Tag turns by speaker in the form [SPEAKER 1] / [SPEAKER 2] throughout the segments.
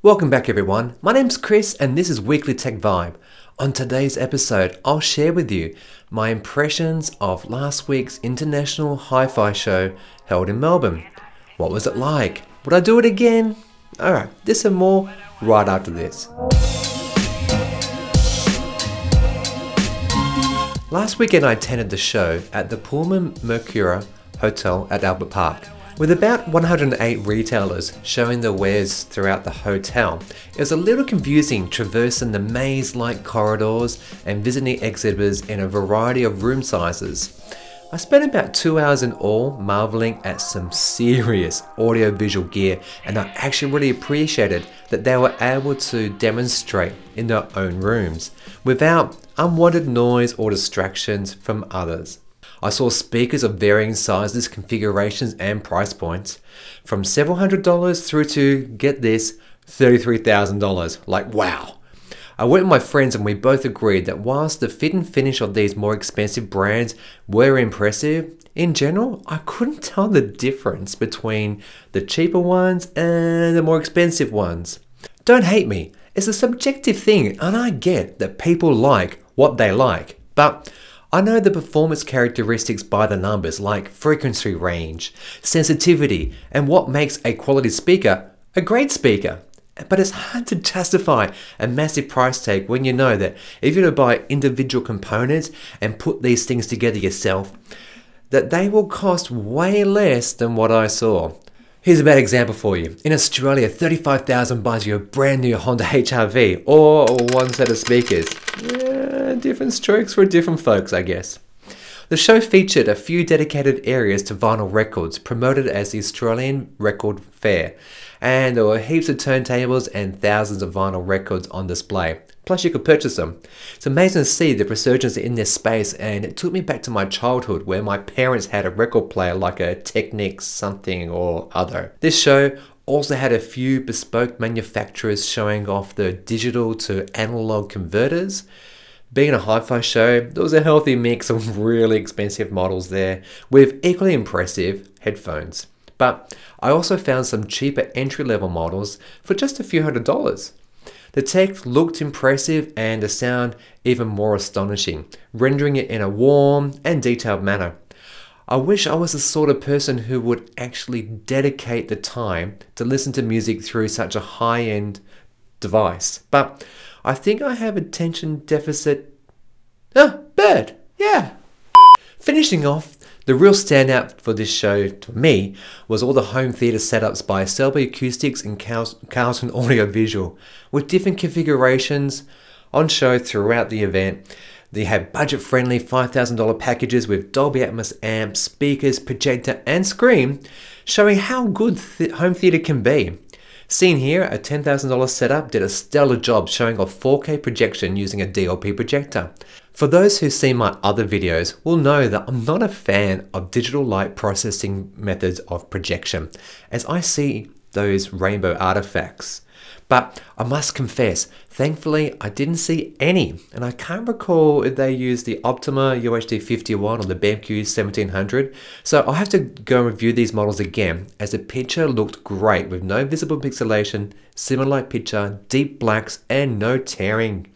[SPEAKER 1] Welcome back, everyone. My name's Chris, and this is Weekly Tech Vibe. On today's episode, I'll share with you my impressions of last week's International Hi Fi show held in Melbourne. What was it like? Would I do it again? Alright, this and more right after this. Last weekend, I attended the show at the Pullman Mercure Hotel at Albert Park. With about 108 retailers showing their wares throughout the hotel, it was a little confusing traversing the maze like corridors and visiting exhibitors in a variety of room sizes. I spent about two hours in all marveling at some serious audiovisual gear, and I actually really appreciated that they were able to demonstrate in their own rooms without unwanted noise or distractions from others. I saw speakers of varying sizes, configurations, and price points, from several hundred dollars through to, get this, $33,000. Like, wow. I went with my friends and we both agreed that whilst the fit and finish of these more expensive brands were impressive, in general, I couldn't tell the difference between the cheaper ones and the more expensive ones. Don't hate me, it's a subjective thing, and I get that people like what they like, but I know the performance characteristics by the numbers like frequency range, sensitivity, and what makes a quality speaker a great speaker. But it's hard to justify a massive price tag when you know that if you were to buy individual components and put these things together yourself, that they will cost way less than what I saw. Here's a bad example for you. In Australia, 35,000 buys you a brand new Honda HRV or one set of speakers. Yeah, different strokes for different folks, I guess. The show featured a few dedicated areas to vinyl records, promoted as the Australian Record Fair, and there were heaps of turntables and thousands of vinyl records on display. Plus, you could purchase them. It's amazing to see the resurgence in this space, and it took me back to my childhood where my parents had a record player like a Technics something or other. This show also had a few bespoke manufacturers showing off the digital to analog converters. Being a hi fi show, there was a healthy mix of really expensive models there with equally impressive headphones. But I also found some cheaper entry level models for just a few hundred dollars. The tech looked impressive and the sound even more astonishing, rendering it in a warm and detailed manner. I wish I was the sort of person who would actually dedicate the time to listen to music through such a high end device, but I think I have attention deficit. Ah, bird! Yeah! Finishing off the real standout for this show, to me, was all the home theatre setups by Selby Acoustics and Carlton Audio Visual, with different configurations on show throughout the event. They had budget friendly $5,000 packages with Dolby Atmos amps, speakers, projector, and screen, showing how good th- home theatre can be. Seen here, a $10,000 setup did a stellar job showing off 4K projection using a DLP projector. For those who've seen my other videos will know that I'm not a fan of digital light processing methods of projection, as I see those rainbow artifacts. But I must confess, thankfully I didn't see any, and I can't recall if they used the Optoma UHD 51 or the BenQ 1700, so I'll have to go and review these models again, as the picture looked great with no visible pixelation, similar light picture, deep blacks, and no tearing.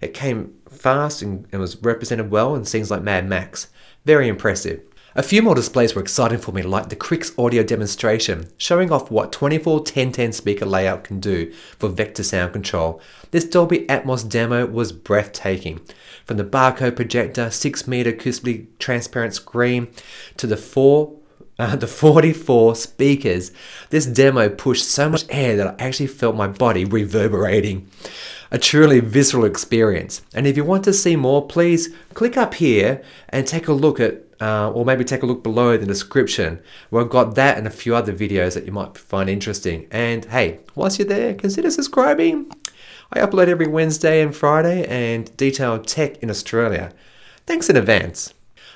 [SPEAKER 1] It came fast and, and was represented well in scenes like Mad Max. Very impressive. A few more displays were exciting for me, like the Krix audio demonstration, showing off what 24 1010 speaker layout can do for vector sound control. This Dolby Atmos demo was breathtaking. From the Barco projector, 6 meter acoustically transparent screen, to the 4 the 44 speakers, this demo pushed so much air that I actually felt my body reverberating a truly visceral experience. And if you want to see more, please click up here and take a look at, uh, or maybe take a look below in the description where I've got that and a few other videos that you might find interesting. And hey, once you're there, consider subscribing. I upload every Wednesday and Friday and detail tech in Australia. Thanks in advance.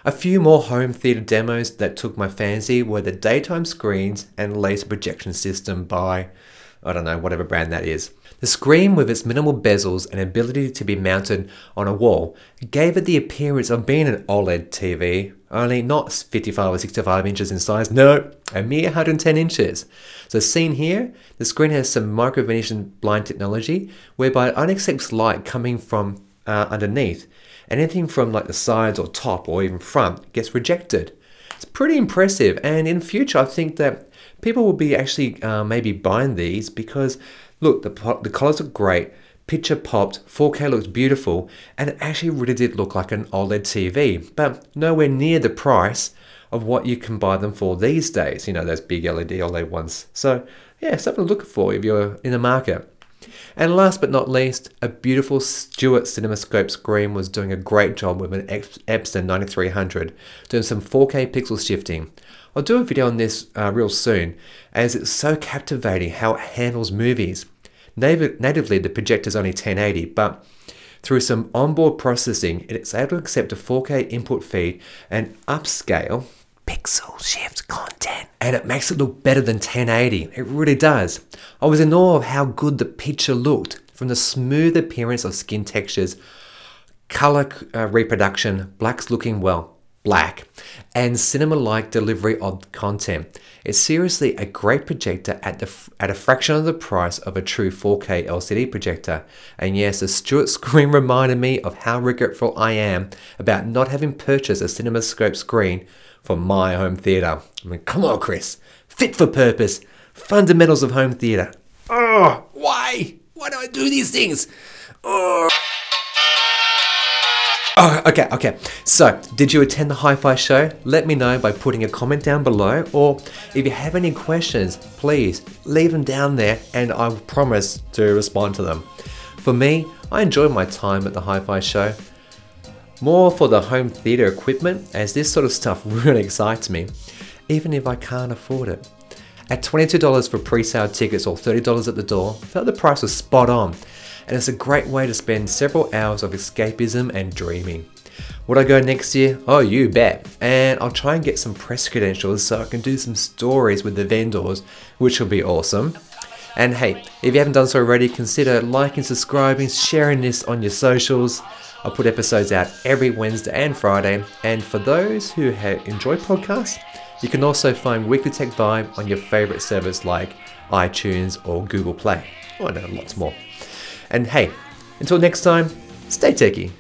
[SPEAKER 1] A few more home theatre demos that took my fancy were the daytime screens and laser projection system by I don't know, whatever brand that is. The screen, with its minimal bezels and ability to be mounted on a wall, gave it the appearance of being an OLED TV, only not 55 or 65 inches in size, no, a mere 110 inches. So, seen here, the screen has some micro Venetian blind technology whereby it only accepts light coming from uh, underneath. Anything from like the sides or top or even front gets rejected. It's pretty impressive, and in future, I think that people will be actually uh, maybe buying these because look, the, the colors are great, picture popped, 4K looks beautiful, and it actually really did look like an OLED TV, but nowhere near the price of what you can buy them for these days, you know, those big LED OLED ones. So, yeah, something to look for if you're in the market. And last but not least, a beautiful Stewart CinemaScope screen was doing a great job with an Epson 9300, doing some 4K pixel shifting. I'll do a video on this uh, real soon, as it's so captivating how it handles movies. Nativ- natively, the projector is only 1080, but through some onboard processing, it's able to accept a 4K input feed and upscale pixel shift content. And it makes it look better than 1080. It really does. I was in awe of how good the picture looked from the smooth appearance of skin textures, color uh, reproduction, blacks looking well, black, and cinema-like delivery of content. It's seriously a great projector at the at a fraction of the price of a true 4K LCD projector. And yes, the Stewart screen reminded me of how regretful I am about not having purchased a CinemaScope screen for my home theater. I mean, come on, Chris. Fit for purpose. Fundamentals of home theater. Oh, why? Why do I do these things? Oh. Oh, okay, okay. So, did you attend the Hi Fi show? Let me know by putting a comment down below, or if you have any questions, please leave them down there and I will promise to respond to them. For me, I enjoyed my time at the Hi Fi show. More for the home theatre equipment, as this sort of stuff really excites me, even if I can't afford it. At $22 for pre sale tickets or $30 at the door, I felt the price was spot on and it's a great way to spend several hours of escapism and dreaming. Would I go next year? Oh, you bet. And I'll try and get some press credentials so I can do some stories with the vendors, which will be awesome. And hey, if you haven't done so already, consider liking, subscribing, sharing this on your socials. I put episodes out every Wednesday and Friday. And for those who enjoy podcasts, you can also find Weekly Tech Vibe on your favorite service like iTunes or Google Play. Oh, no, lots more. And hey, until next time, stay techie.